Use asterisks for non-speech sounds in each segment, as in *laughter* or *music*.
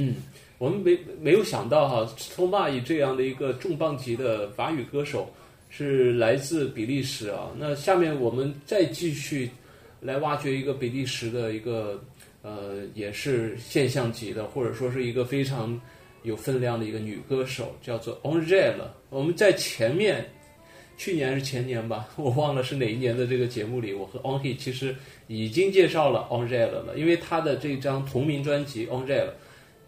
嗯，我们没没有想到哈，托马以这样的一个重磅级的法语歌手是来自比利时啊。那下面我们再继续来挖掘一个比利时的一个呃，也是现象级的，或者说是一个非常有分量的一个女歌手，叫做 Angel。我们在前面去年还是前年吧，*laughs* 我忘了是哪一年的这个节目里，我和 Angèle 其实已经介绍了 Angel 了，因为她的这张同名专辑 Angèle。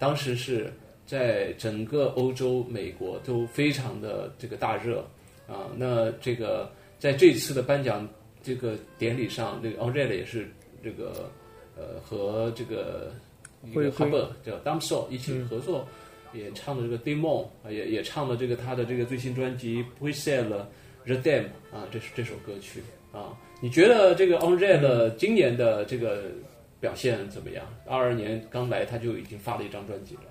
当时是在整个欧洲、美国都非常的这个大热啊。那这个在这次的颁奖这个典礼上，这个 Angel 也是这个呃和这个一个 h u b e r 叫 Damso 一起合作，也唱的这个 Demon 啊，也也唱了这个他的这个最新专辑 Presale Redem 啊，这是这首歌曲啊。你觉得这个 Angel 今年的这个？表现怎么样？二二年刚来，他就已经发了一张专辑了。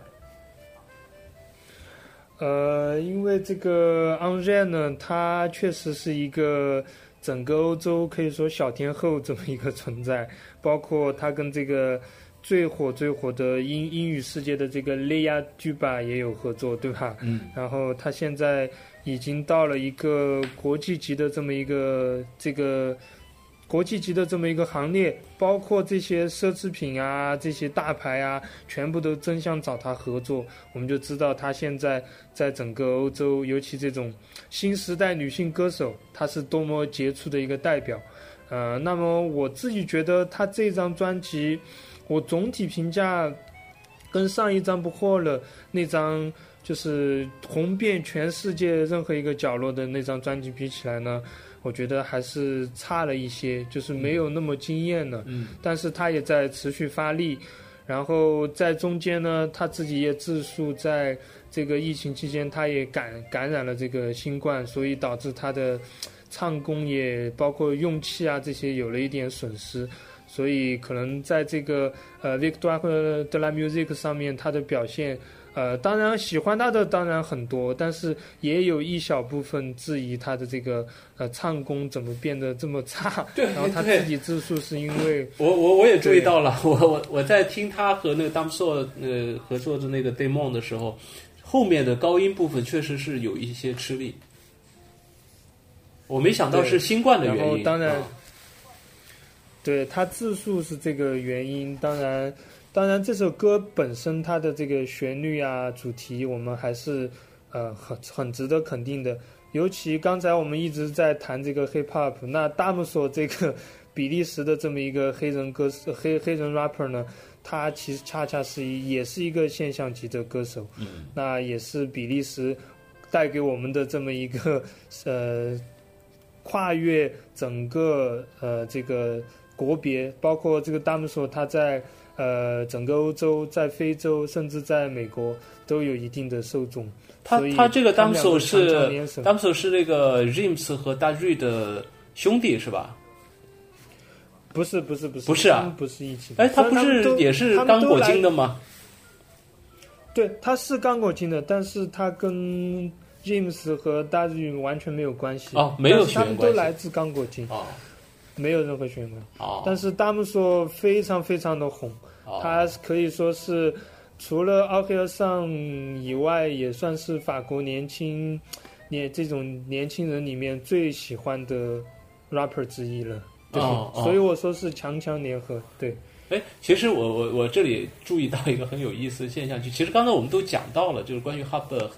呃，因为这个 Angel 呢，他确实是一个整个欧洲可以说小天后这么一个存在，包括他跟这个最火最火的英英语世界的这个 j u b a 也有合作，对吧？嗯。然后他现在已经到了一个国际级的这么一个这个。国际级的这么一个行列，包括这些奢侈品啊，这些大牌啊，全部都争相找他合作。我们就知道他现在在整个欧洲，尤其这种新时代女性歌手，她是多么杰出的一个代表。呃，那么我自己觉得他这张专辑，我总体评价跟上一张不惑了那张就是红遍全世界任何一个角落的那张专辑比起来呢。我觉得还是差了一些，就是没有那么惊艳了。嗯，但是他也在持续发力，然后在中间呢，他自己也自述，在这个疫情期间，他也感感染了这个新冠，所以导致他的唱功也包括用气啊这些有了一点损失，所以可能在这个呃 Victor de la Music 上面，他的表现。呃，当然喜欢他的当然很多，但是也有一小部分质疑他的这个呃唱功怎么变得这么差。*laughs* 对，然后他自己自述是因为我我我也注意到了，*laughs* 我我我在听他和那个 d a m s o 呃合作的那个 Demon 的时候，后面的高音部分确实是有一些吃力。我没想到是新冠的原因。然后当然，对他自述是这个原因，当然。当然，这首歌本身它的这个旋律啊、主题，我们还是呃很很值得肯定的。尤其刚才我们一直在谈这个 hip hop，那大木索这个比利时的这么一个黑人歌手 *laughs* 黑黑人 rapper 呢，他其实恰恰是一也是一个现象级的歌手。嗯，那也是比利时带给我们的这么一个 *laughs* 呃跨越整个呃这个国别，包括这个大木索他在。呃，整个欧洲，在非洲，甚至在美国，都有一定的受众。他他这个 Damso 是 Damso 是那个 James 和大瑞的兄弟是吧？不是不是不是不是啊，不是一起。哎，他不是也是刚果金的吗？对，他是刚果金的，但是他跟 James 和大瑞完全没有关系。哦，没有他们都来自刚果金。哦。没有任何悬念。哦。但是他们说非常非常的红。他可以说是除了奥黑尔上以外，也算是法国年轻年这种年轻人里面最喜欢的 rapper 之一了。哦，所以我说是强强联合。对，哎，其实我我我这里注意到一个很有意思的现象，就其实刚才我们都讲到了，就是关于 Hub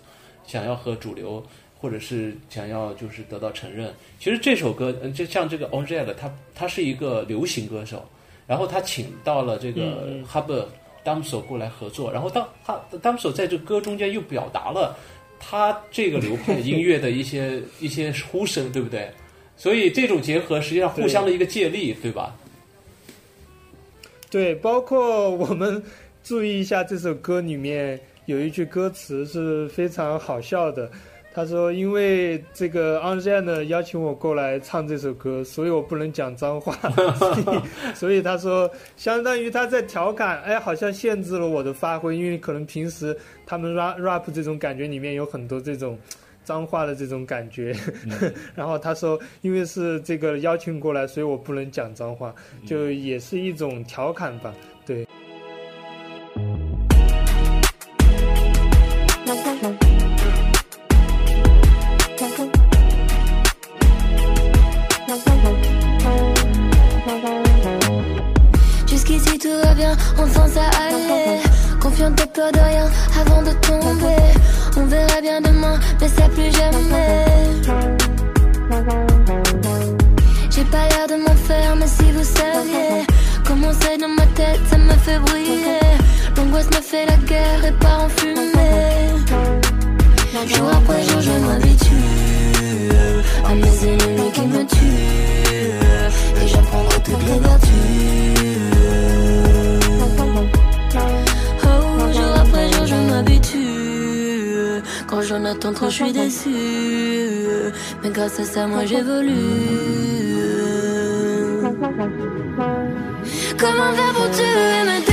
想要和主流或者是想要就是得到承认。其实这首歌，嗯，就像这个 o n g e l 他他是一个流行歌手。然后他请到了这个 Hub Damso 过来合作，然后当他 Damso 在这歌中间又表达了他这个流派音乐的一些 *laughs* 一些呼声，对不对？所以这种结合实际上互相的一个借力，对吧？对，包括我们注意一下这首歌里面有一句歌词是非常好笑的。他说：“因为这个 Angel 呢邀请我过来唱这首歌，所以我不能讲脏话。*laughs* 所以他说，相当于他在调侃，哎，好像限制了我的发挥，因为可能平时他们 rap rap 这种感觉里面有很多这种脏话的这种感觉。*laughs* 然后他说，因为是这个邀请过来，所以我不能讲脏话，就也是一种调侃吧。Plus jamais. J'ai pas l'air de m'en faire, mais si vous saviez comment c'est dans ma tête, ça me fait briller. L'angoisse me fait la guerre et part en fumée. Jour après jour, je m'habitue à mes ennemis je suis déçue. Mais grâce à ça, moi j'évolue. Comment un verbe, tu me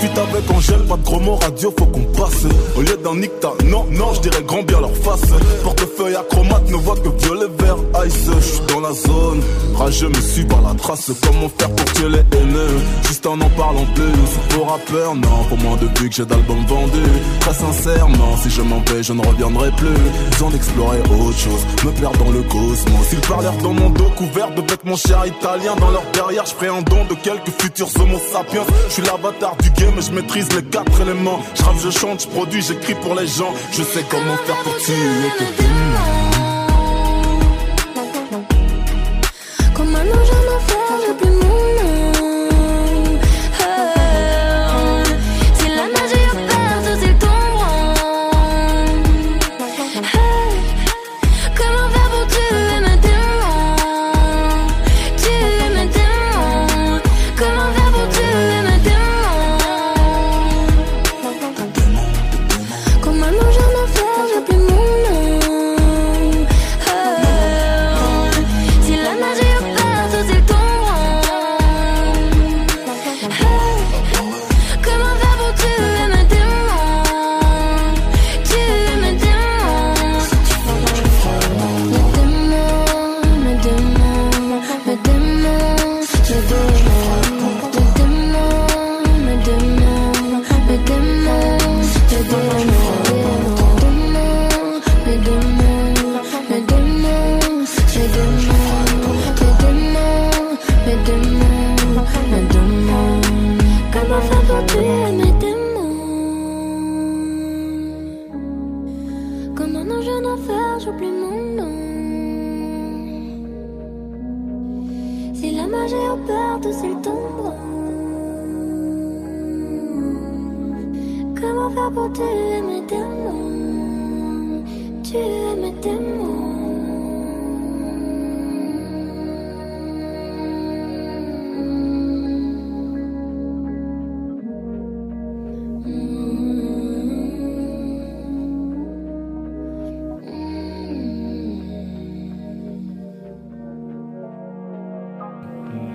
J'fuis avec Angèle, pas de gros mots radio, faut qu'on passe. Au lieu d'un nicta, non, non, je dirais grand bien leur face. Portefeuille acromate, ne voit que violet, vert, ice. J'suis dans la zone, rageux me suis par la trace. Comment faire pour tuer les haineux Juste en en parlant plus, pour rappeur, non Pour moins de vues que j'ai d'albums vendus. Très sincèrement, si je m'en vais, je ne reviendrai plus. Besoin d'explorer autre chose, me perdre dans le cosmos. Ils parlèrent dans mon dos, couvert de vêtements chers italiens Dans leur derrière, je un don de quelques futurs homo sapiens. Je suis l'avatar du game et je maîtrise les quatre éléments Je je chante, je produis, j'écris pour les gens. Je sais comment faire pour tuer tes Comme va pour tuer mes démons? Tuer mes démons.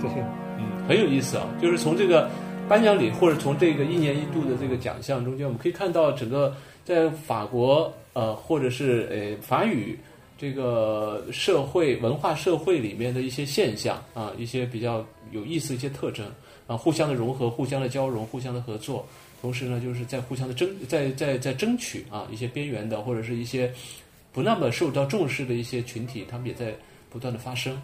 这些嗯，很有意思啊。就是从这个颁奖礼或者从这个一年一度的这个奖项中间，我们可以看到整个在法国呃，或者是呃法语这个社会文化社会里面的一些现象啊，一些比较有意思一些特征啊，互相的融合、互相的交融、互相的合作，同时呢，就是在互相的争在在在争取啊一些边缘的或者是一些不那么受到重视的一些群体，他们也在不断的发生